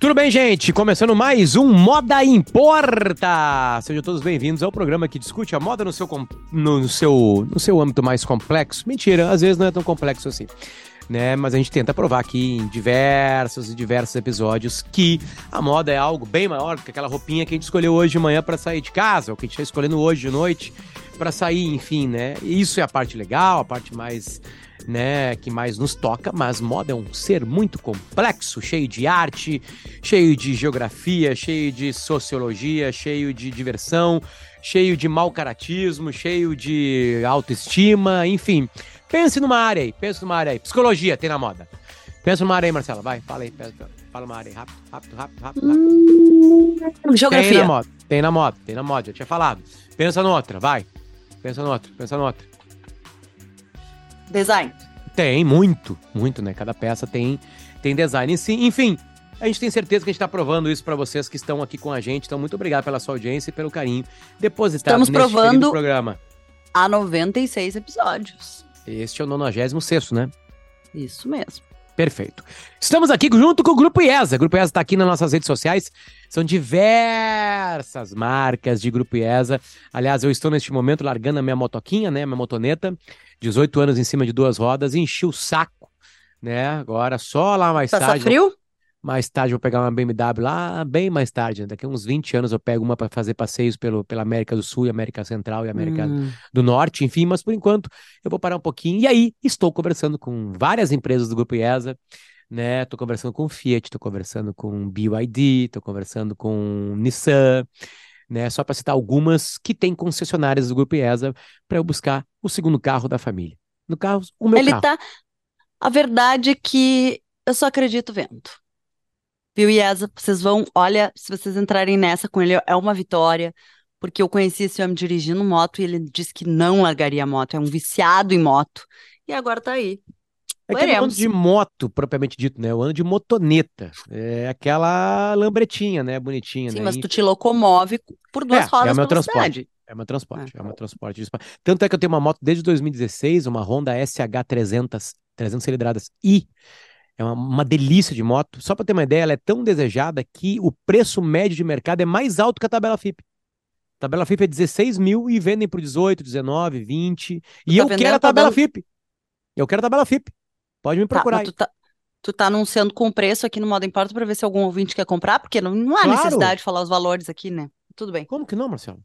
Tudo bem, gente? Começando mais um Moda Importa! Sejam todos bem-vindos ao programa que discute a moda no seu, no, seu, no seu âmbito mais complexo. Mentira, às vezes não é tão complexo assim. Né? Mas a gente tenta provar aqui em diversos e diversos episódios que a moda é algo bem maior do que aquela roupinha que a gente escolheu hoje de manhã para sair de casa, ou que a gente está escolhendo hoje de noite para sair, enfim, né? Isso é a parte legal, a parte mais né, que mais nos toca, mas moda é um ser muito complexo, cheio de arte, cheio de geografia, cheio de sociologia, cheio de diversão, cheio de mau caratismo, cheio de autoestima, enfim. Pense numa área aí, pense numa área aí. Psicologia tem na moda. Pensa numa área aí, Marcela, vai, fala aí, fala uma área aí, rápido, rápido, rápido, rápido. rápido. Hum, geografia. Tem na moda, tem na moda, tem na moda, já tinha falado. Pensa noutra, vai. Pensa noutra, pensa noutra. Design. Tem, muito, muito, né? Cada peça tem, tem design. Enfim, a gente tem certeza que a gente está provando isso para vocês que estão aqui com a gente. Então, muito obrigado pela sua audiência e pelo carinho depositado Estamos neste provando programa. Há 96 episódios. Este é o 96 né? Isso mesmo. Perfeito. Estamos aqui junto com o Grupo IESA. O Grupo IESA está aqui nas nossas redes sociais. São diversas marcas de Grupo IESA. Aliás, eu estou neste momento largando a minha motoquinha, né? Minha motoneta. 18 anos em cima de duas rodas. Enchi o saco, né? Agora só lá mais Passa tarde. frio? Mais tarde eu vou pegar uma BMW lá, bem mais tarde. Né? Daqui a uns 20 anos eu pego uma para fazer passeios pelo, pela América do Sul, e América Central e América Hum. do Norte, enfim, mas por enquanto eu vou parar um pouquinho. E aí, estou conversando com várias empresas do Grupo IESA, né? Estou conversando com Fiat, estou conversando com BYD, estou conversando com Nissan, né? Só para citar algumas que têm concessionárias do Grupo IESA para eu buscar o segundo carro da família. No carro, o meu Ele carro. tá. A verdade é que eu só acredito vendo. Viu, Iesa? Vocês vão. Olha, se vocês entrarem nessa com ele, é uma vitória. Porque eu conheci esse homem dirigindo moto e ele disse que não largaria a moto. É um viciado em moto. E agora tá aí. É que eu não ando de moto, propriamente dito, né? Eu ando de motoneta. É aquela lambretinha, né? Bonitinha, Sim, né? mas E- tu te locomove por duas É, é o rodas meu pela transporte. cidade. É o meu transporte, é, É. o meu transporte. Tanto é que eu tenho uma moto desde 2016, uma Honda SH 300, 300 cilindradas I. É uma, uma delícia de moto. Só para ter uma ideia, ela é tão desejada que o preço médio de mercado é mais alto que a tabela FIP. A tabela FIP é 16 mil e vendem por 18, 19, 20. E tá eu quero a tá tabela dando- FIP. Eu quero a tabela FIP. Pode me Tá, procurar aí. tu tá, tu tá anunciando com preço aqui no Moda Importa pra ver se algum ouvinte quer comprar, porque não, não há Claro. necessidade de falar os valores aqui, né? Tudo bem. Como que não, Marcelo?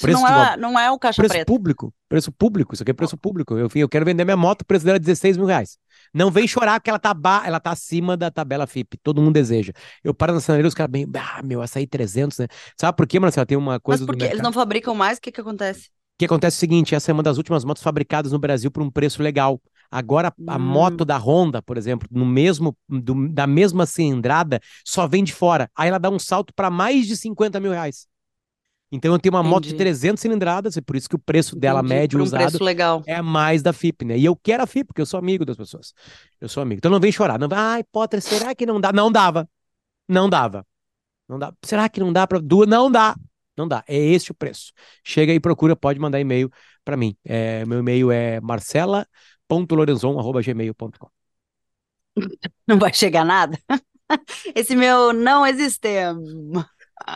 Preço não de uma- é, não é o caixa Preço preta. público, preço público, isso aqui é preço público. Eu, eu quero vender minha moto, o preço dela é 16 mil reais. Não vem chorar porque ela tá, ba... ela tá acima da tabela FIP, todo mundo deseja. Eu paro na sinaleira, os caras bem, ah, meu, açaí 300, né? Sabe por quê, Marcelo? Tem uma Mas coisa do por quê? Eles não fabricam mais? O que que acontece? O que acontece é o seguinte, essa é uma das últimas motos fabricadas no Brasil por um preço legal. Agora, a Hum. moto da Honda, por exemplo, no mesmo, do- da mesma cilindrada, só vem de fora. Aí ela dá um salto para mais de 50 mil reais. Então eu tenho uma moto de Entendi. 300 cilindradas, e por isso que o preço dela Entendi, médio por um usado é mais da FIP, né? E eu quero a FIP, porque eu sou amigo das pessoas. Eu sou amigo. Então não vem chorar. Não vai, ai, Potter, será que não dá? Não dava. Não dava. Não dá. Será que não dá para duas? Não dá. Não dá. É esse o preço. Chega aí, procura, pode mandar e-mail para mim. É, meu e-mail é marcela.lorenzon.gmail.com. Não vai chegar nada? Esse meu não existe.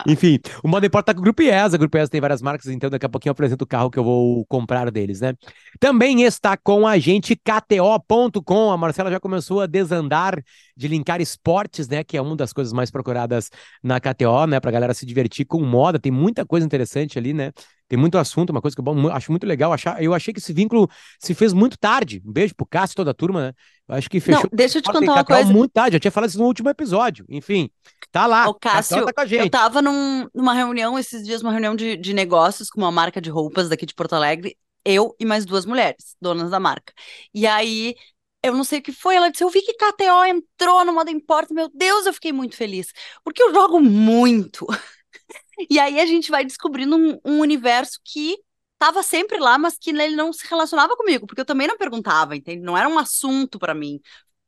Enfim, o Moda Importa tá com o Grupo IESA. O Grupo IESA tem várias marcas, então daqui a pouquinho eu apresento o carro que eu vou comprar deles, né? Também está com a gente KTO.com. A Marcela já começou a desandar de linkar esportes, né? Que é uma das coisas mais procuradas na KTO, né? Pra galera se divertir com moda. Tem muita coisa interessante ali, né? Tem muito assunto, uma coisa que eu acho muito legal. Achar, eu achei que esse vínculo se fez muito tarde. Um beijo pro Cássio e toda a turma, né? Eu acho que fechou. Não, deixa eu te contar uma coisa. muito tarde. Eu tinha falado isso no último episódio. Enfim, tá lá. O Cássio, KTO tá com a eu gente. tava num- numa reunião esses dias, uma reunião de, de negócios com uma marca de roupas daqui de Porto Alegre, eu e mais duas mulheres, donas da marca. E aí, eu não sei o que foi, ela disse, eu vi que KTO entrou no Moda Importa, meu Deus, eu fiquei muito feliz, porque eu jogo muito. E aí a gente vai descobrindo um, um universo que tava sempre lá, mas que ele não se relacionava comigo, porque eu também não perguntava, entende? Não era um assunto pra mim.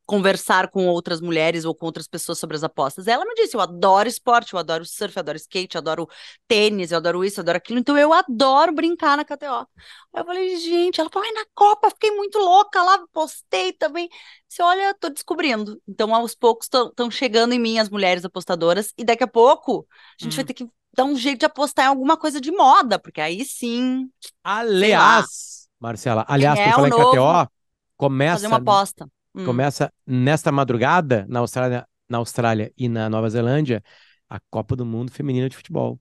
Conversar com outras mulheres ou com outras pessoas sobre as apostas. Ela me disse: eu adoro esporte, eu adoro surf, eu adoro skate, eu adoro tênis, eu adoro isso, eu adoro aquilo, então eu adoro brincar na KTO. Aí eu falei, gente, ela falou, ai, na Copa, fiquei muito louca lá, postei também. Você olha, tô descobrindo. Então, aos poucos estão chegando em mim as mulheres apostadoras, e daqui a pouco a gente hum. vai ter que dar um jeito de apostar em alguma coisa de moda, porque aí sim. Aliás, Marcela, aliás, é por falar em KTO, começa. Fazer uma aposta Hum. Começa nesta madrugada na Austrália, na Austrália e na Nova Zelândia a Copa do Mundo Feminina de Futebol.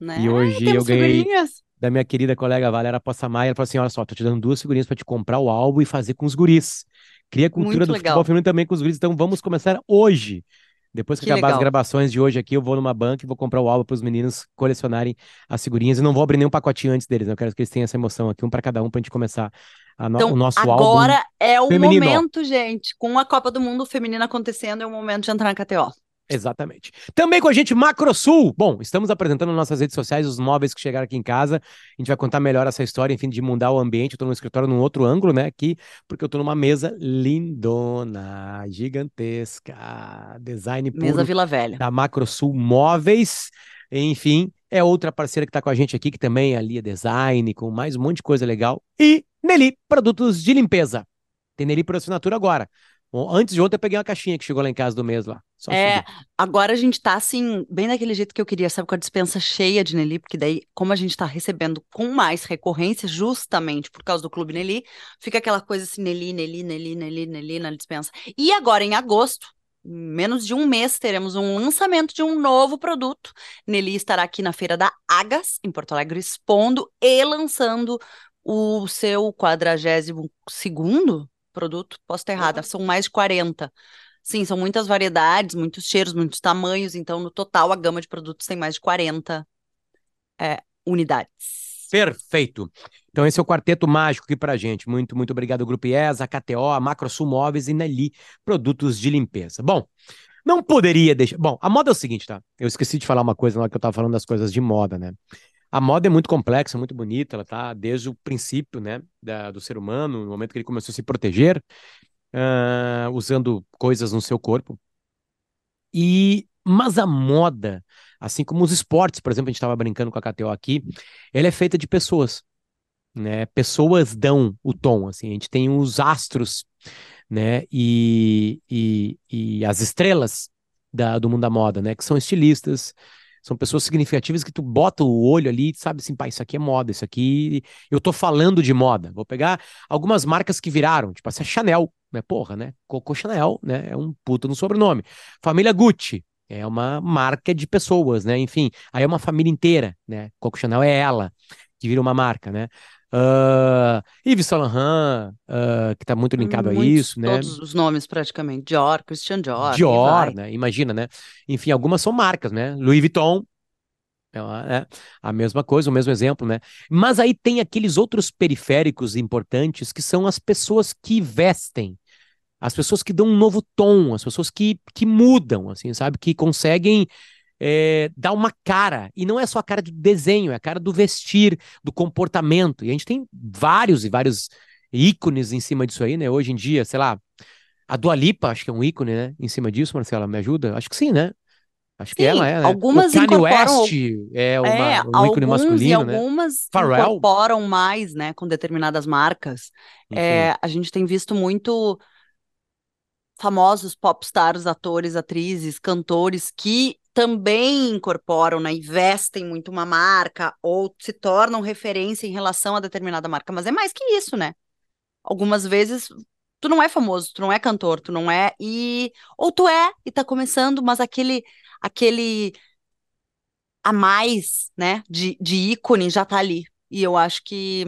Né? E hoje eu ganhei figurinhas. da minha querida colega Valéria Maia. Ela falou assim: olha só, tô te dando duas figurinhas para te comprar o álbum e fazer com os guris. Cria a cultura Muito do legal. futebol feminino também com os guris. Então vamos começar hoje. Depois que, que acabar legal. as gravações de hoje aqui, eu vou numa banca e vou comprar o álbum para os meninos colecionarem as figurinhas. E não vou abrir nenhum pacotinho antes deles, né? Eu quero que eles tenham essa emoção aqui, um para cada um, para a gente começar no, então, o nosso agora álbum. Agora é o feminino. momento, gente. Com a Copa do Mundo feminina acontecendo, é o momento de entrar na KTO. Exatamente. Também com a gente, Macrosul. Bom, estamos apresentando nas nossas redes sociais os móveis que chegaram aqui em casa. A gente vai contar melhor essa história, enfim, de mudar o ambiente. Eu tô no escritório num outro ângulo, né, aqui, porque eu tô numa mesa lindona, gigantesca. Design puro. Mesa Vila Velha. Da Macrosul Móveis. Enfim, é outra parceira que está com a gente aqui, que também é ali é design, com mais um monte de coisa legal. E Nelly, produtos de limpeza. Tem Nelly por assinatura agora. Antes de ontem eu peguei uma caixinha que chegou lá em casa do mês lá. Só é, subir. agora a gente tá assim, bem daquele jeito que eu queria, sabe, com a dispensa cheia de Nelly, porque daí, como a gente tá recebendo com mais recorrência, justamente por causa do Clube Nelly, fica aquela coisa assim, Nelly, Nelly, Nelly, Nelly, Nelly na dispensa. E agora, em agosto, menos de um mês, teremos um lançamento de um novo produto. Nelly estará aqui na feira da Agas, em Porto Alegre, expondo e lançando o seu 42 segundo produto, posso estar errada, são mais de 40. Sim, são muitas variedades, muitos cheiros, muitos tamanhos, então no total a gama de produtos tem mais de 40 é, unidades. Perfeito. Então esse é o quarteto mágico aqui pra gente. Muito, muito obrigado, Grupo IES, a KTO, a Macrosul Móveis e Nelly Produtos de Limpeza. Bom, não poderia deixar... Bom, a moda é o seguinte, tá? Eu esqueci de falar uma coisa na hora que eu tava falando das coisas de moda, né? A moda é muito complexa, muito bonita, ela tá desde o princípio, né, da, do ser humano, no momento que ele começou a se proteger, uh, usando coisas no seu corpo. E mas a moda, assim como os esportes, por exemplo, a gente estava brincando com a KTO aqui, ela é feita de pessoas, né? Pessoas dão o tom, assim. A gente tem os astros, né? E, e, e as estrelas da, do mundo da moda, né? Que são estilistas, são pessoas significativas que tu bota o olho ali e sabe assim, pá, isso aqui é moda, isso aqui eu tô falando de moda. Vou pegar algumas marcas que viraram, tipo essa Chanel, né? Porra, né? Coco Chanel, né? É um puto no sobrenome. Família Gucci, é uma marca de pessoas, né? Enfim, aí é uma família inteira, né? Coco Chanel é ela que vira uma marca, né? Uh, Yves Saint Laurent, uh, que está muito linkado Muitos, a isso, né? Todos os nomes praticamente, Dior, Christian Dior. Dior, né? Imagina, né? Enfim, algumas são marcas, né? Louis Vuitton, é, é a mesma coisa, o mesmo exemplo, né? Mas aí tem aqueles outros periféricos importantes que são as pessoas que vestem, as pessoas que dão um novo tom, as pessoas que, que mudam, assim, sabe? Que conseguem é, dar uma cara. E não é só a cara do desenho, é a cara do vestir, do comportamento. E a gente tem vários e vários ícones em cima disso aí, né? Hoje em dia, sei lá, a Dua Lipa, acho que é um ícone, né? Em cima disso, Marcela, me ajuda? Acho que sim, né? Acho que sim, ela é, né? Algumas o Kanye West é, uma, é, um ícone masculino, algumas né? incorporam mais, né, com determinadas marcas. É, a gente tem visto muito famosos popstars, atores, atrizes, cantores que também incorporam, né, investem muito uma marca ou se tornam referência em relação a determinada marca, mas é mais que isso, né? Algumas vezes tu não é famoso, tu não é cantor, tu não é e ou tu é e tá começando, mas aquele aquele a mais, né, de, de ícone já tá ali. E eu acho que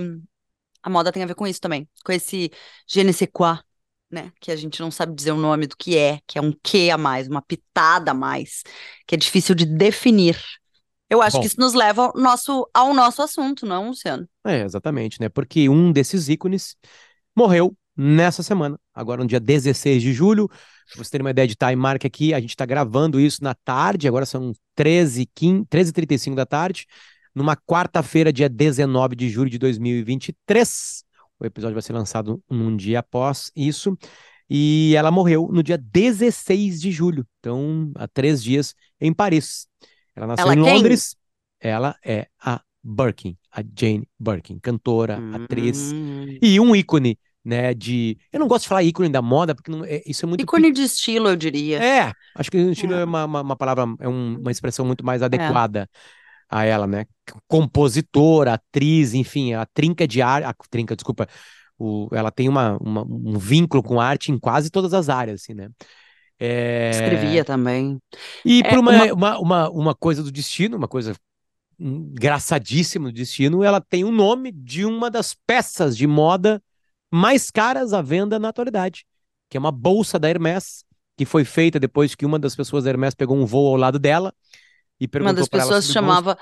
a moda tem a ver com isso também, com esse je ne sais quoi, né? Que a gente não sabe dizer o nome do que é, que é um que a mais, uma pitada a mais, que é difícil de definir. Eu acho Bom, que isso nos leva ao nosso, ao nosso assunto, não, Luciano? É, exatamente, né? Porque um desses ícones morreu nessa semana, agora no dia 16 de julho. Pra você ter uma ideia de time mark aqui, a gente está gravando isso na tarde, agora são 13 13h35 da tarde, numa quarta-feira, dia 19 de julho de 2023. O episódio vai ser lançado num dia após isso. E ela morreu no dia 16 de julho, então há três dias em Paris. Ela nasceu Ela em quem? Londres. Ela é a Birkin, a Jane Birkin, cantora, atriz Hum. e um ícone, né? De, eu não gosto de falar ícone da moda porque não- é- isso é muito Ícone de estilo, eu diria. é, acho que estilo É. é uma, uma, uma palavra, é um- uma expressão muito mais adequada a ela, né? Compositora, atriz, enfim, a trinca de arte, a trinca, desculpa, o, ela tem uma, uma- um vínculo com arte em quase todas as áreas, assim, né? É, Escrevia também. E É, por uma, uma- uma, uma, uma coisa do destino, uma coisa engraçadíssima do destino, ela tem o nome de uma das peças de moda mais caras à venda na atualidade, que é uma bolsa da Hermès, que foi feita depois que uma das pessoas da Hermès pegou um voo ao lado dela e Uma perguntou das para ela pessoas chamava,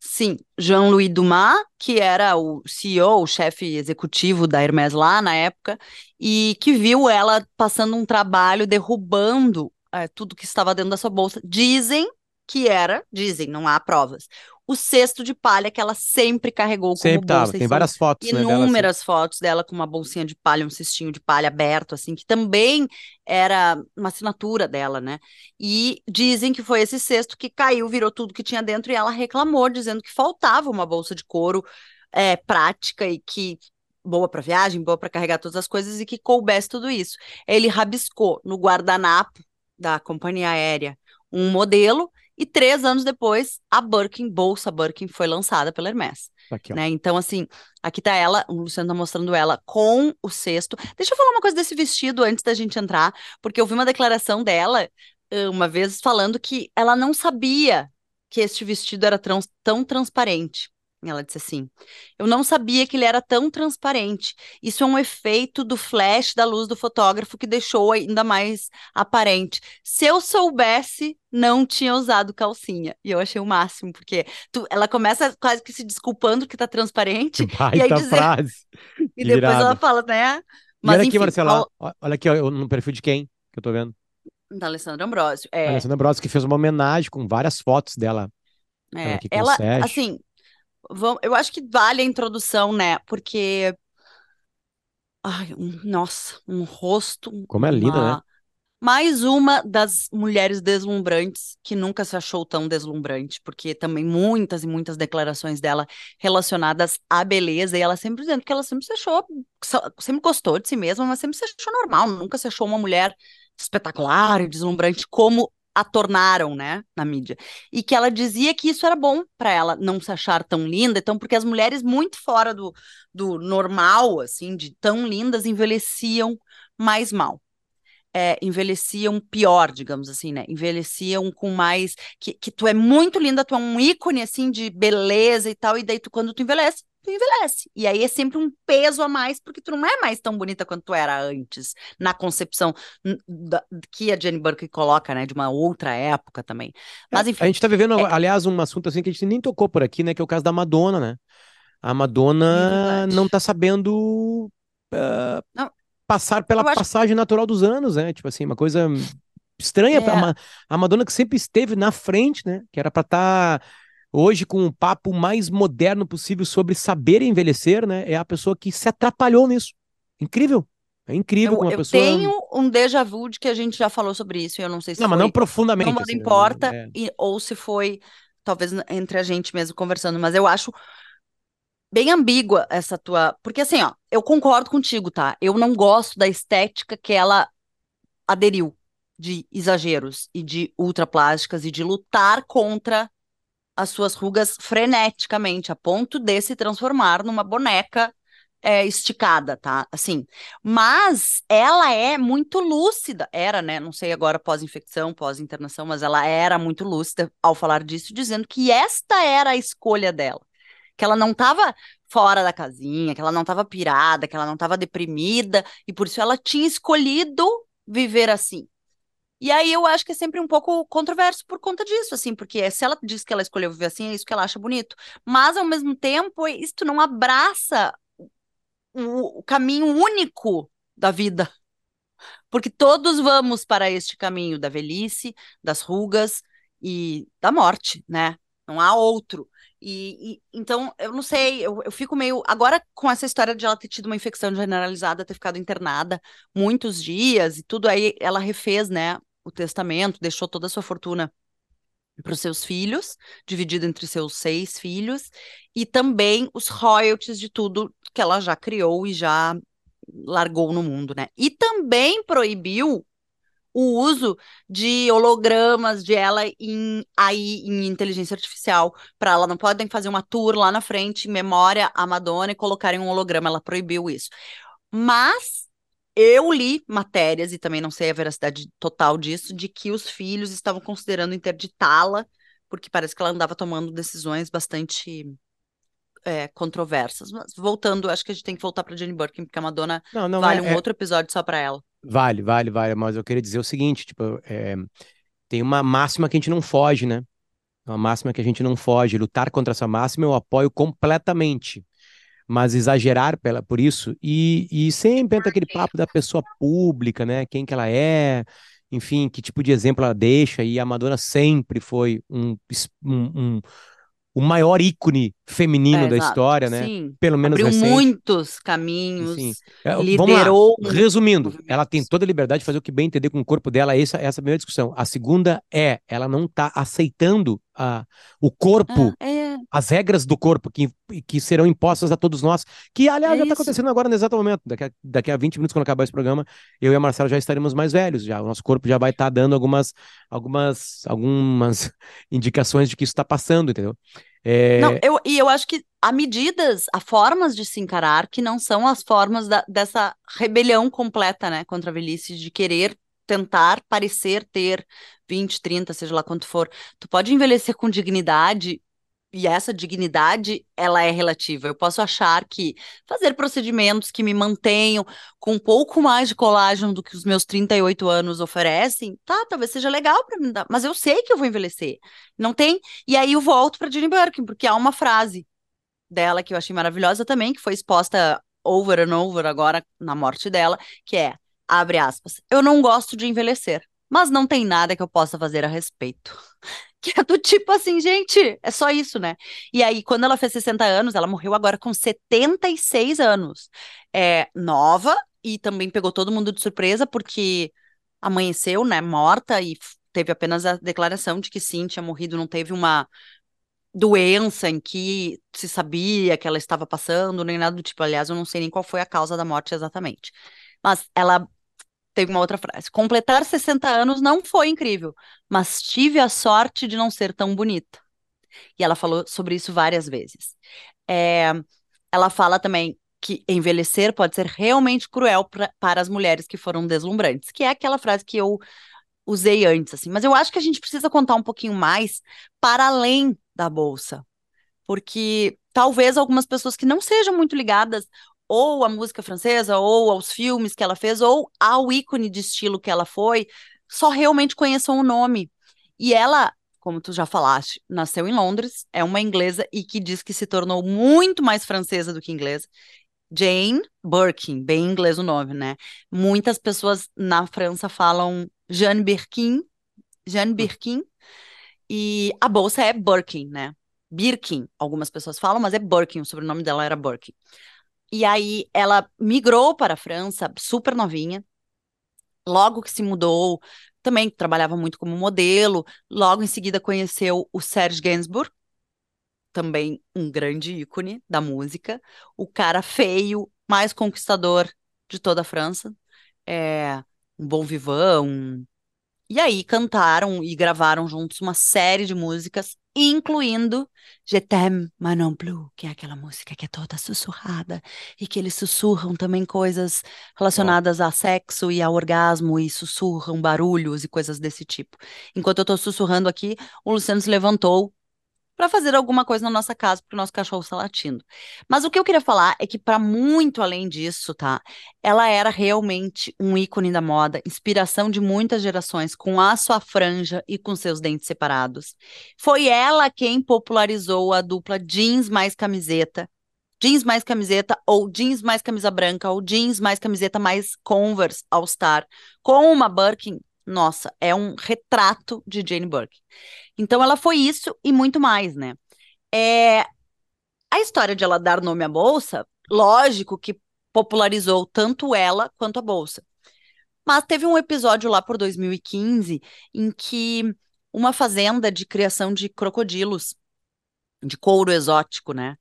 sim, Jean-Louis Dumas, que era o CEO, o chefe executivo da Hermès lá na época, e que viu ela passando um trabalho derrubando eh, tudo que estava dentro da sua bolsa. Dizem que era, dizem, não há provas, o cesto de palha que ela sempre carregou como Sempre tava, bolsa. e tem várias fotos, né, dela, assim. inúmeras fotos dela com uma bolsinha de palha, um cestinho de palha aberto, assim, que também era uma assinatura dela, né? E dizem que foi esse cesto que caiu, virou tudo que tinha dentro, e ela reclamou, dizendo que faltava uma bolsa de couro é, prática e que boa para viagem, boa para carregar todas as coisas e que coubesse tudo isso. Ele rabiscou no guardanapo da companhia aérea um modelo e três anos depois a Birkin, bolsa Birkin, foi lançada pela Hermès Tá aqui, né? Então, assim, aqui tá ela, o Luciano tá mostrando ela com o cesto. Deixa eu falar uma coisa desse vestido antes da gente entrar, porque eu vi uma declaração dela eh, uma vez falando que ela não sabia que este vestido era tão transparente. Ela disse assim: Eu não sabia que ele era tão transparente. Isso é um efeito do flash da luz do fotógrafo que deixou ainda mais aparente. Se eu soubesse, não tinha usado calcinha. E eu achei o máximo, porque tu- ela começa quase que se desculpando que tá transparente, Que e aí baita dizer, frase. e depois ela fala, né? E Mas olha aqui, enfim, Marcela, ao- ó, olha aqui, ó, no perfil de quem que eu tô vendo. da Alessandra Ambrosio. É, Alessandra Bros, que fez uma homenagem com várias fotos dela, ela é, aqui ela, assim, vamos, eu acho que vale a introdução, né? Porque, ai, um- nossa, um rosto, Como é linda, né? uma, mais uma das mulheres deslumbrantes que nunca se achou tão deslumbrante, porque também muitas e muitas declarações dela relacionadas à beleza, e ela sempre dizendo que ela sempre se achou, sempre gostou de si mesma, mas sempre se achou normal, nunca se achou uma mulher espetacular e deslumbrante como a tornaram, né, na mídia. E que ela dizia que isso era bom para ela não se achar tão linda, então porque as mulheres muito fora do, do normal, assim, de tão lindas, envelheciam mais mal é, envelheciam pior, digamos assim, né? Envelheciam com mais. Que, que tu é muito linda, tu é um ícone, assim, de beleza e tal, e daí tu, quando tu envelhece, tu envelhece. E aí é sempre um peso a mais, porque tu não é mais tão bonita quanto tu era antes, na concepção da- que a Jane Burke coloca, né? De uma outra época também. Mas, É, enfim. a gente tá vivendo, é- aliás, um assunto assim que a gente nem tocou por aqui, né? Que é o caso da Madonna, né? A É Madonna verdade. não tá sabendo ah, Não, passar pela acho. passagem natural dos anos, né? Tipo assim, uma coisa estranha. A, É, a Madonna que sempre esteve na frente, né? Que era pra estar hoje com um papo mais moderno possível sobre saber envelhecer, né? É a pessoa que se atrapalhou nisso. Incrível. É incrível eu, como eu pessoa. tenho um déjà vu de que a gente já falou sobre isso, e eu não sei se Não, mas não foi profundamente, Não assim? Importa, É. e- ou se foi, talvez, entre a gente mesmo conversando, mas eu acho bem ambígua essa tua. Porque assim, ó, eu concordo contigo, tá? Eu não gosto da estética que ela aderiu de exageros e de ultraplásticas e de lutar contra as suas rugas freneticamente, a ponto de se transformar numa boneca é, esticada, tá? Assim, mas ela é muito lúcida, era, né? Não sei agora pós-infecção, pós-internação, mas ela era muito lúcida ao falar disso, dizendo que esta era a escolha dela, que ela não estava fora da casinha, que ela não estava pirada, que ela não estava deprimida, e por isso ela tinha escolhido viver assim. E aí eu acho que é sempre um pouco controverso por conta disso, assim, porque se ela diz que ela escolheu viver assim, é isso que ela acha bonito. Mas, ao mesmo tempo, isso não abraça o, o caminho único da vida. Porque todos vamos para este caminho da velhice, das rugas e da morte, né? Não há outro. E, e, então, eu não sei, eu, eu fico meio. Agora, com essa história de ela ter tido uma infecção generalizada, ter ficado internada muitos dias e tudo, aí ela refez, né, o testamento, deixou toda a sua fortuna para os seus filhos, dividido entre seus seis filhos, e também os royalties de tudo que ela já criou e já largou no mundo, né? E também proibiu o uso de hologramas de ela em aí em inteligência artificial para ela não podem fazer uma tour lá na frente em memória a Madonna e colocarem um holograma, ela proibiu isso. Mas eu li matérias e também não sei a veracidade total disso de que os filhos estavam considerando interditá-la porque parece que ela andava tomando decisões bastante é, controversas. Mas voltando, acho que a gente tem que voltar para Jane Birkin, porque a Madonna não, não, vale é, um é... outro episódio só para ela. Vale, vale, vale. Mas eu queria dizer o seguinte, tipo, é... tem uma máxima que a gente não foge, né? Uma máxima que a gente não foge. Lutar contra essa máxima eu apoio completamente. Mas exagerar pela, por isso, e, e sempre entra aquele papo da pessoa pública, né? Quem que ela é, enfim, que tipo de exemplo ela deixa, e a Madonna sempre foi um, um, um o maior ícone feminino é, da exato. história, né? Sim. Pelo menos Abriu recente. muitos caminhos, Sim. É, liderou. Resumindo, ela tem toda a liberdade de fazer o que bem entender com o corpo dela, essa, essa é a primeira discussão. A segunda é, ela não está aceitando a, o corpo, ah, é. as regras do corpo que, que serão impostas a todos nós, que aliás é já está acontecendo agora no exato momento. Daqui a, daqui a 20 minutos, quando acabar esse programa, eu e a Marcela já estaremos mais velhos, já. O nosso corpo já vai estar tá dando algumas, algumas, algumas indicações de que isso está passando, entendeu? É... Não, eu, e eu acho que há medidas, há formas de se encarar que não são as formas da, dessa rebelião completa, né, contra a velhice, de querer tentar parecer ter 20, 30, seja lá quanto for. Tu pode envelhecer com dignidade e essa dignidade, ela é relativa. Eu posso achar que fazer procedimentos que me mantenham com um pouco mais de colágeno do que os meus 38 anos oferecem, tá, talvez seja legal para mim, mas eu sei que eu vou envelhecer. Não tem? E aí eu volto para Jane Birkin, porque há uma frase dela que eu achei maravilhosa também, que foi exposta over and over agora na morte dela, que é, abre aspas, eu não gosto de envelhecer, mas não tem nada que eu possa fazer a respeito. Que é do tipo assim, gente, é só isso, né? E aí, quando ela fez 60 anos, ela morreu agora com 76 anos. É nova e também pegou todo mundo de surpresa, porque amanheceu, né, morta e teve apenas a declaração de que sim, tinha morrido, não teve uma doença em que se sabia que ela estava passando, nem nada do tipo. Aliás, eu não sei nem qual foi a causa da morte exatamente. Mas ela teve uma outra frase. Completar 60 anos não foi incrível, mas tive a sorte de não ser tão bonita. E ela falou sobre isso várias vezes. É, ela fala também que envelhecer pode ser realmente cruel pra, para as mulheres que foram deslumbrantes, que é aquela frase que eu usei antes, assim. Mas eu acho que a gente precisa contar um pouquinho mais para além da bolsa, porque talvez algumas pessoas que não sejam muito ligadas ou a música francesa, ou aos filmes que ela fez, ou ao ícone de estilo que ela foi, só realmente conheçam o nome. E ela, como tu já falaste, nasceu em Londres, é uma inglesa e que diz que se tornou muito mais francesa do que inglesa. Jane Birkin, bem inglês o nome, né? Muitas pessoas na França falam Jeanne Birkin, Jeanne Birkin, e a bolsa é Birkin, né? Birkin, algumas pessoas falam, mas é Birkin, o sobrenome dela era Birkin. E aí ela migrou para a França, super novinha. Logo que se mudou, também trabalhava muito como modelo. Logo em seguida conheceu o Serge Gainsbourg, também um grande ícone da música. O cara feio, mais conquistador de toda a França. É, um bom vivant, um... E aí cantaram e gravaram juntos uma série de músicas incluindo Je t'aime, mais non plus, que é aquela música que é toda sussurrada e que eles sussurram também coisas relacionadas oh. a sexo e ao orgasmo e sussurram barulhos e coisas desse tipo. Enquanto eu tô sussurrando aqui, o Luciano se levantou para fazer alguma coisa na nossa casa, porque o nosso cachorro está latindo. Mas o que eu queria falar é que, para muito além disso, tá? Ela era realmente um ícone da moda, inspiração de muitas gerações, com a sua franja e com seus dentes separados. Foi ela quem popularizou a dupla jeans mais camiseta. Jeans mais camiseta, ou jeans mais camisa branca, ou jeans mais camiseta mais Converse All Star, com uma Birkin nossa, é um retrato de Jane Burke. Então ela foi isso e muito mais, né? É, a história de ela dar nome à bolsa, lógico que popularizou tanto ela quanto a bolsa. Mas teve um episódio lá por 2015 em que uma fazenda de criação de crocodilos, de couro exótico, né?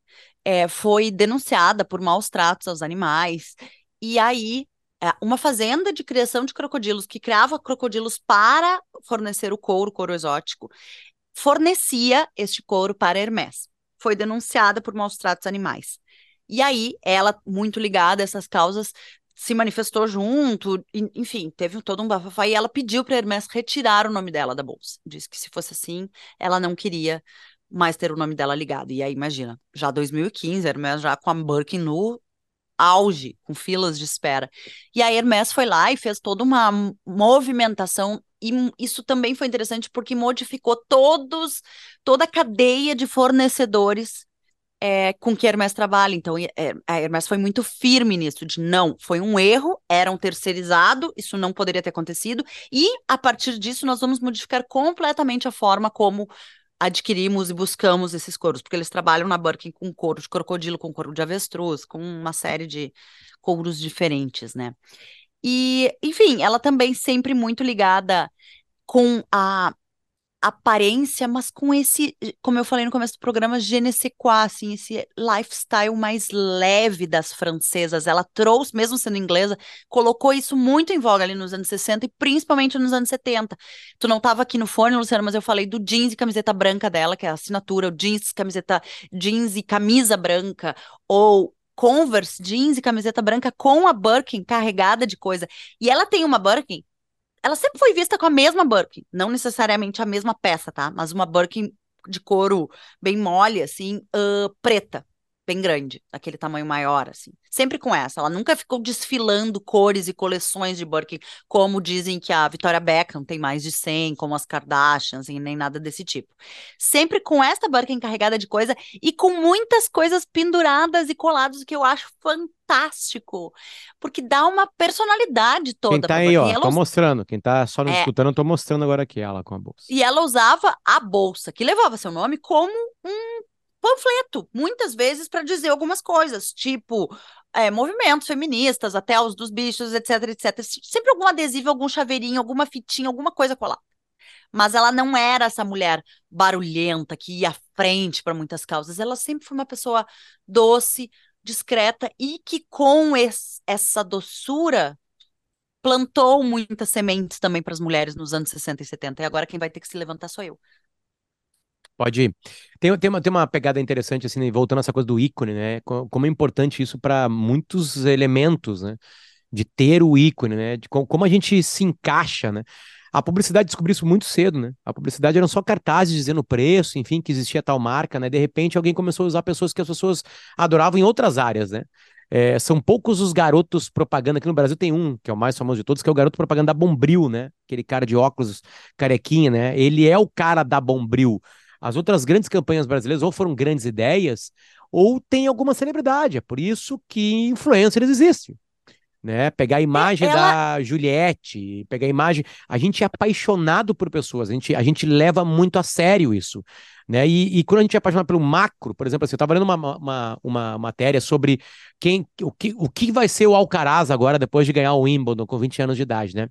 É, foi denunciada por maus tratos aos animais. E aí, uma fazenda de criação de crocodilos que criava crocodilos para fornecer o couro, couro exótico, fornecia este couro para Hermès. Foi denunciada por maus tratos animais. E aí, ela, muito ligada a essas causas, se manifestou junto, enfim, teve todo um bafafá, e ela pediu para Hermès retirar o nome dela da bolsa. Disse que se fosse assim, ela não queria mais ter o nome dela ligado. E aí, imagina, já 2015, Hermès já com a Birkin no auge, com filas de espera. E a Hermès foi lá e fez toda uma movimentação e isso também foi interessante porque modificou todos, toda a cadeia de fornecedores é, com que a Hermes trabalha. Então, é, a Hermes foi muito firme nisso, de não, foi um erro, era um terceirizado, isso não poderia ter acontecido, e a partir disso nós vamos modificar completamente a forma como adquirimos e buscamos esses couros, porque eles trabalham na Birkin com couro de crocodilo, com couro de avestruz, com uma série de couros diferentes, né? E, enfim, ela também sempre muito ligada com a aparência, mas com esse, como eu falei no começo do programa, je ne sais quoi, assim, esse lifestyle mais leve das francesas. Ela trouxe, mesmo sendo inglesa, colocou isso muito em voga ali nos anos 60 e principalmente nos anos 70. Tu não estava aqui no fone, Luciano, mas eu falei do jeans e camiseta branca dela, que é a assinatura, o jeans, camiseta, jeans e camisa branca, ou Converse, jeans e camiseta branca com a Birkin carregada de coisa. E ela tem uma Birkin ela sempre foi vista com a mesma Birkin, não necessariamente a mesma peça, tá? Mas uma Birkin de couro bem mole, assim, uh, preta bem grande, daquele tamanho maior, assim. Sempre com essa. Ela nunca ficou desfilando cores e coleções de Birkin, como dizem que a Victoria Beckham tem mais de 100, como as Kardashians, e nem nada desse tipo. Sempre com essa Birkin carregada de coisa e com muitas coisas penduradas e coladas, que eu acho fantástico, porque dá uma personalidade toda. Quem tá aí, ó, ela... tô mostrando. Quem tá só nos é. escutando, eu tô mostrando agora aqui ela com a bolsa. E ela usava a bolsa, que levava seu nome como um panfleto, muitas vezes para dizer algumas coisas, tipo é, movimentos feministas, até os dos bichos, etc, etc. Sempre algum adesivo, algum chaveirinho, alguma fitinha, alguma coisa colar. Mas ela não era essa mulher barulhenta que ia à frente para muitas causas. Ela sempre foi uma pessoa doce, discreta e que com esse, essa doçura plantou muitas sementes também para as mulheres nos anos 60 e 70. E agora quem vai ter que se levantar sou eu. Pode ir. Tem, tem, uma, tem uma pegada interessante, assim, né, voltando a essa coisa do ícone, né? Como é importante isso para muitos elementos, né? De ter o ícone, né? De como a gente se encaixa, né? A publicidade descobriu isso muito cedo, né? A publicidade eram só cartazes dizendo o preço, enfim, que existia tal marca, né? De repente alguém começou a usar pessoas que as pessoas adoravam em outras áreas, né? É, são poucos os garotos propaganda. Aqui no Brasil tem um, que é o mais famoso de todos, que é o garoto propaganda da Bombril, né? Aquele cara de óculos carequinha, né? Ele é o cara da Bombril. As outras grandes campanhas brasileiras ou foram grandes ideias, ou tem alguma celebridade. É por isso que influencers existem. Né? Pegar a imagem Ela... da Juliette, pegar a imagem. A gente é apaixonado por pessoas, a gente, a gente leva muito a sério isso. Né? E, e quando a gente é apaixonado pelo macro, por exemplo, assim, eu estava lendo uma, uma, uma matéria sobre quem, o, que, o que vai ser o Alcaraz agora depois de ganhar o Wimbledon com 20 anos de idade, né?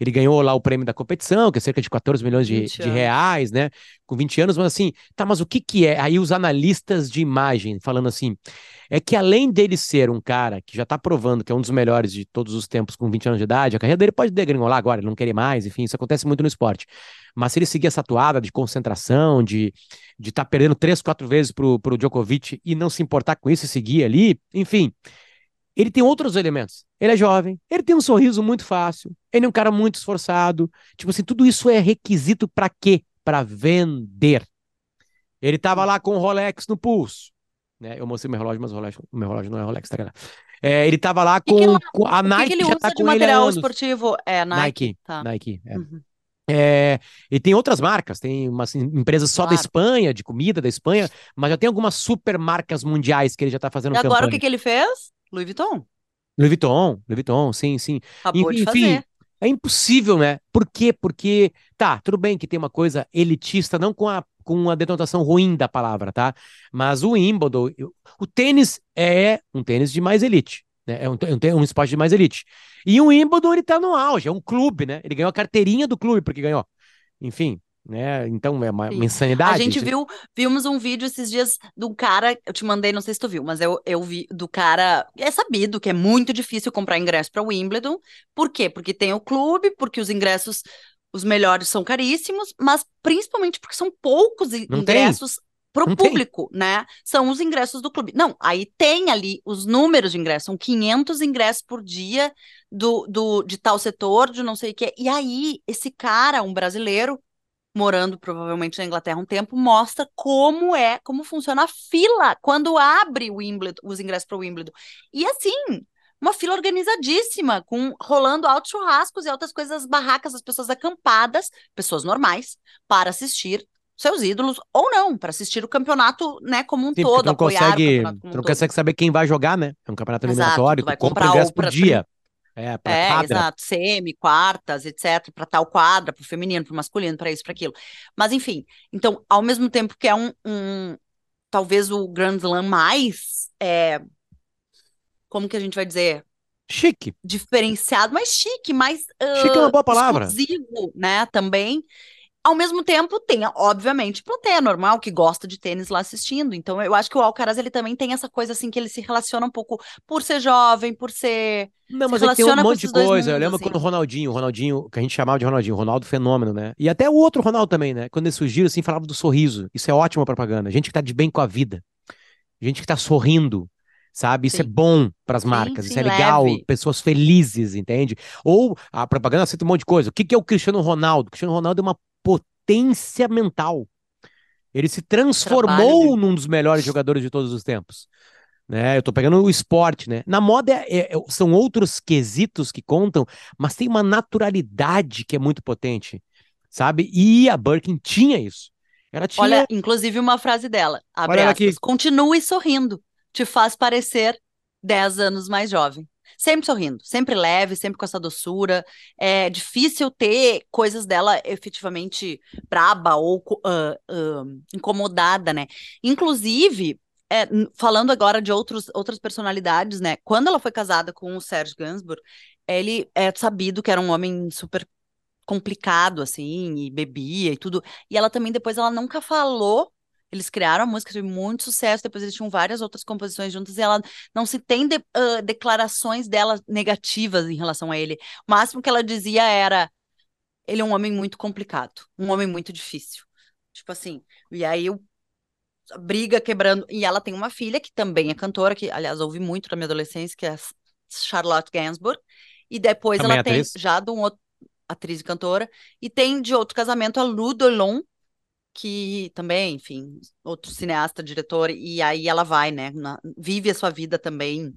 Ele ganhou lá o prêmio da competição, que é cerca de 14 milhões de, de reais, né? Com 20 anos, mas assim, tá, mas o que que é? Aí os analistas de imagem falando assim, é que além dele ser um cara que já tá provando que é um dos melhores de todos os tempos com 20 anos de idade, a carreira dele pode degringolar agora, ele não querer mais, enfim, isso acontece muito no esporte. Mas se ele seguir essa toada de concentração, de de estar tá perdendo três, quatro vezes pro, pro Djokovic e não se importar com isso e seguir ali, enfim, ele tem outros elementos. Ele é jovem, ele tem um sorriso muito fácil, ele é um cara muito esforçado. Tipo assim, tudo isso é requisito para quê? Para vender. Ele tava lá com o Rolex no pulso. Né? Eu mostrei meu relógio, mas o, relógio, o meu relógio não é Rolex, tá ligado? É, ele tava lá com, que que com a Nike que ele já tá com ele há anos. esportivo é Nike. Nike, tá. Nike é. Uhum. É, e tem outras marcas, tem umas empresas só claro. da Espanha, de comida da Espanha, mas já tem algumas super marcas mundiais que ele já tá fazendo E agora campanha. o que, que ele fez? Louis Vuitton. Louis Vuitton, Louis Vuitton, sim, sim. Acabou de fazer. É impossível, né? Por quê? Porque, tá, tudo bem que tem uma coisa elitista, não com a, com a denotação ruim da palavra, tá? Mas o Wimbledon, o tênis é um tênis de mais elite, né? É um, é um esporte de mais elite. E o Wimbledon, ele tá no auge, é um clube, né? Ele ganhou a carteirinha do clube porque ganhou. Enfim, né? Então é uma, uma insanidade. A gente viu, vimos um vídeo esses dias do cara, eu te mandei, não sei se tu viu, mas eu, eu vi do cara, é sabido que é muito difícil comprar ingresso para Wimbledon. Por quê? Porque tem o clube, porque os ingressos os melhores são caríssimos, mas principalmente porque são poucos não ingressos para o público, tem. né? São os ingressos do clube. Não, aí tem ali os números de ingressos, são 500 ingressos por dia do, do de tal setor, de não sei o quê. E aí, esse cara, um brasileiro, morando provavelmente na Inglaterra um tempo, mostra como é, como funciona a fila quando abre o Wimbledon, os ingressos para o Wimbledon. E assim, uma fila organizadíssima, com rolando altos churrascos e outras coisas, barracas, as pessoas acampadas, pessoas normais, para assistir seus ídolos ou não, para assistir o campeonato, né, como um Sim, todo, não consegue, tu não todo. consegue saber quem vai jogar, né? É um campeonato eliminatório, Exato, tu, tu compra ingresso por dia. É, pra é quadra. exato, semi, quartas, etc, para tal quadra, para o feminino, para o masculino, para isso, para aquilo. Mas enfim, então, ao mesmo tempo que é um, um talvez o Grand Slam mais é, como que a gente vai dizer? Chique. Diferenciado, mas chique, mais uh, chique é uma boa palavra. exclusivo, né, também. Ao mesmo tempo, tem, obviamente, plateia normal que gosta de tênis lá assistindo. Então, eu acho que o Alcaraz, ele também tem essa coisa, assim, que ele se relaciona um pouco por ser jovem, por ser... Não, mas ele tem um monte de coisa. Mundos, eu lembro assim. quando o Ronaldinho, o Ronaldinho, que a gente chamava de Ronaldinho, Ronaldo Fenômeno, né? E até o outro Ronaldo também, né? Quando ele surgiu, assim, falava do sorriso. Isso é ótima propaganda. Gente que tá de bem com a vida. Gente que tá sorrindo sabe? Isso é sim. é bom para as marcas, sim, isso é legal, leve. pessoas felizes, entende? Ou a propaganda aceita um monte de coisa. O que, que é o Cristiano Ronaldo? O Cristiano Ronaldo é uma potência mental. Ele se transformou num dos melhores jogadores de todos os tempos. Né? Eu tô pegando o esporte, né? Na moda é, é, são outros quesitos que contam, mas tem uma naturalidade que é muito potente, sabe? E a Birkin tinha isso. Ela tinha... Olha, inclusive uma frase dela, abre Olha aspas, continue sorrindo te faz parecer 10 anos mais jovem. Sempre sorrindo, sempre leve, sempre com essa doçura. É difícil ter coisas dela efetivamente braba ou uh, uh, incomodada, né? Inclusive, é, falando agora de outros, outras personalidades, né? Quando ela foi casada com o Serge Gainsbourg, ele é sabido que era um homem super complicado, assim, e bebia e tudo. E ela também, depois, ela nunca falou eles criaram a música, teve muito sucesso, depois eles tinham várias outras composições juntas e ela não se tem de, uh, declarações dela negativas em relação a ele. O máximo que ela dizia era: ele é um homem muito complicado, um homem muito difícil. Tipo assim, e aí eu briga quebrando. E ela tem uma filha que também é cantora, que aliás ouvi muito na minha adolescência, que é Charlotte Gainsbourg. E depois também ela tem já de um outro atriz e cantora, e tem de outro casamento a Lu Dolon, que também, enfim, outro cineasta, diretor, e aí ela vai, né, na, vive a sua vida também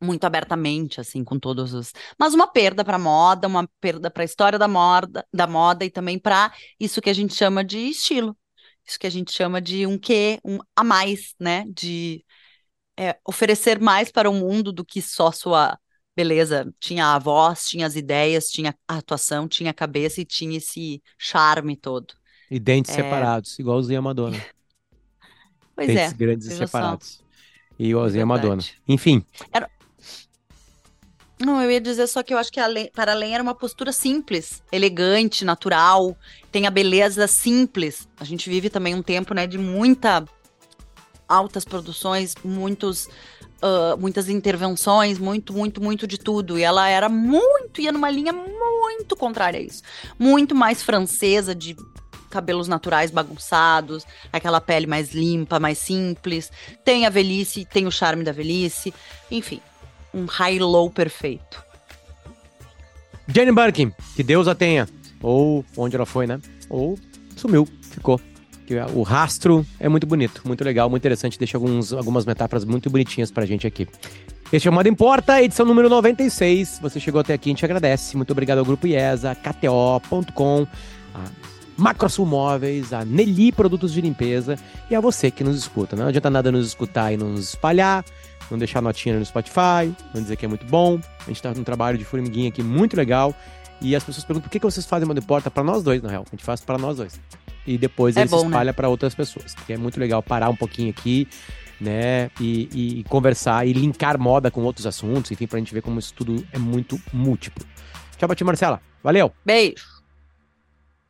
muito abertamente, assim, com todos os. Mas uma perda para moda, uma perda para a história da moda, da moda e também para isso que a gente chama de estilo, isso que a gente chama de um quê, um a mais, né, de é, oferecer mais para o mundo do que só sua beleza. Tinha a voz, tinha as ideias, tinha a atuação, tinha a cabeça e tinha esse charme todo. E dentes é... separados, igualzinho a Madonna. Pois dentes é. grandes e separados. E igualzinho é a Madonna. Enfim. Era... Não, eu ia dizer só que eu acho que além, para além era uma postura simples, elegante, natural, tem a beleza simples. A gente vive também um tempo, né, de muita altas produções, muitos uh, muitas intervenções, muito, muito, muito de tudo. E ela era muito, ia numa linha muito contrária a isso. Muito mais francesa, de cabelos naturais bagunçados, aquela pele mais limpa, mais simples. Tem a velhice, tem o charme da velhice. Enfim, um high-low perfeito. Jane Birkin, que Deus a tenha. Ou onde ela foi, né? Ou sumiu, ficou. O rastro é muito bonito, muito legal, muito interessante. Deixa alguns, algumas metáforas muito bonitinhas pra gente aqui. Este é o Moda Importa, edição número 96. Você chegou até aqui, a gente agradece. Muito obrigado ao Grupo IESA, KTO.com, Macrosul Móveis, a Nelly Produtos de Limpeza e a você que nos escuta. Não adianta nada nos escutar e nos espalhar, não deixar notinha no Spotify, não dizer que é muito bom. A gente está num trabalho de formiguinha aqui muito legal E as pessoas perguntam por que, que vocês fazem Moda Importa para nós dois, na real. A gente faz para nós dois. E depois É ele bom, se né? espalha para outras pessoas. Que é muito legal parar um pouquinho aqui, né? E, e- e conversar e linkar moda com outros assuntos, enfim, pra gente ver como isso tudo é muito múltiplo. Tchau pra ti, Marcela. Valeu! Beijo.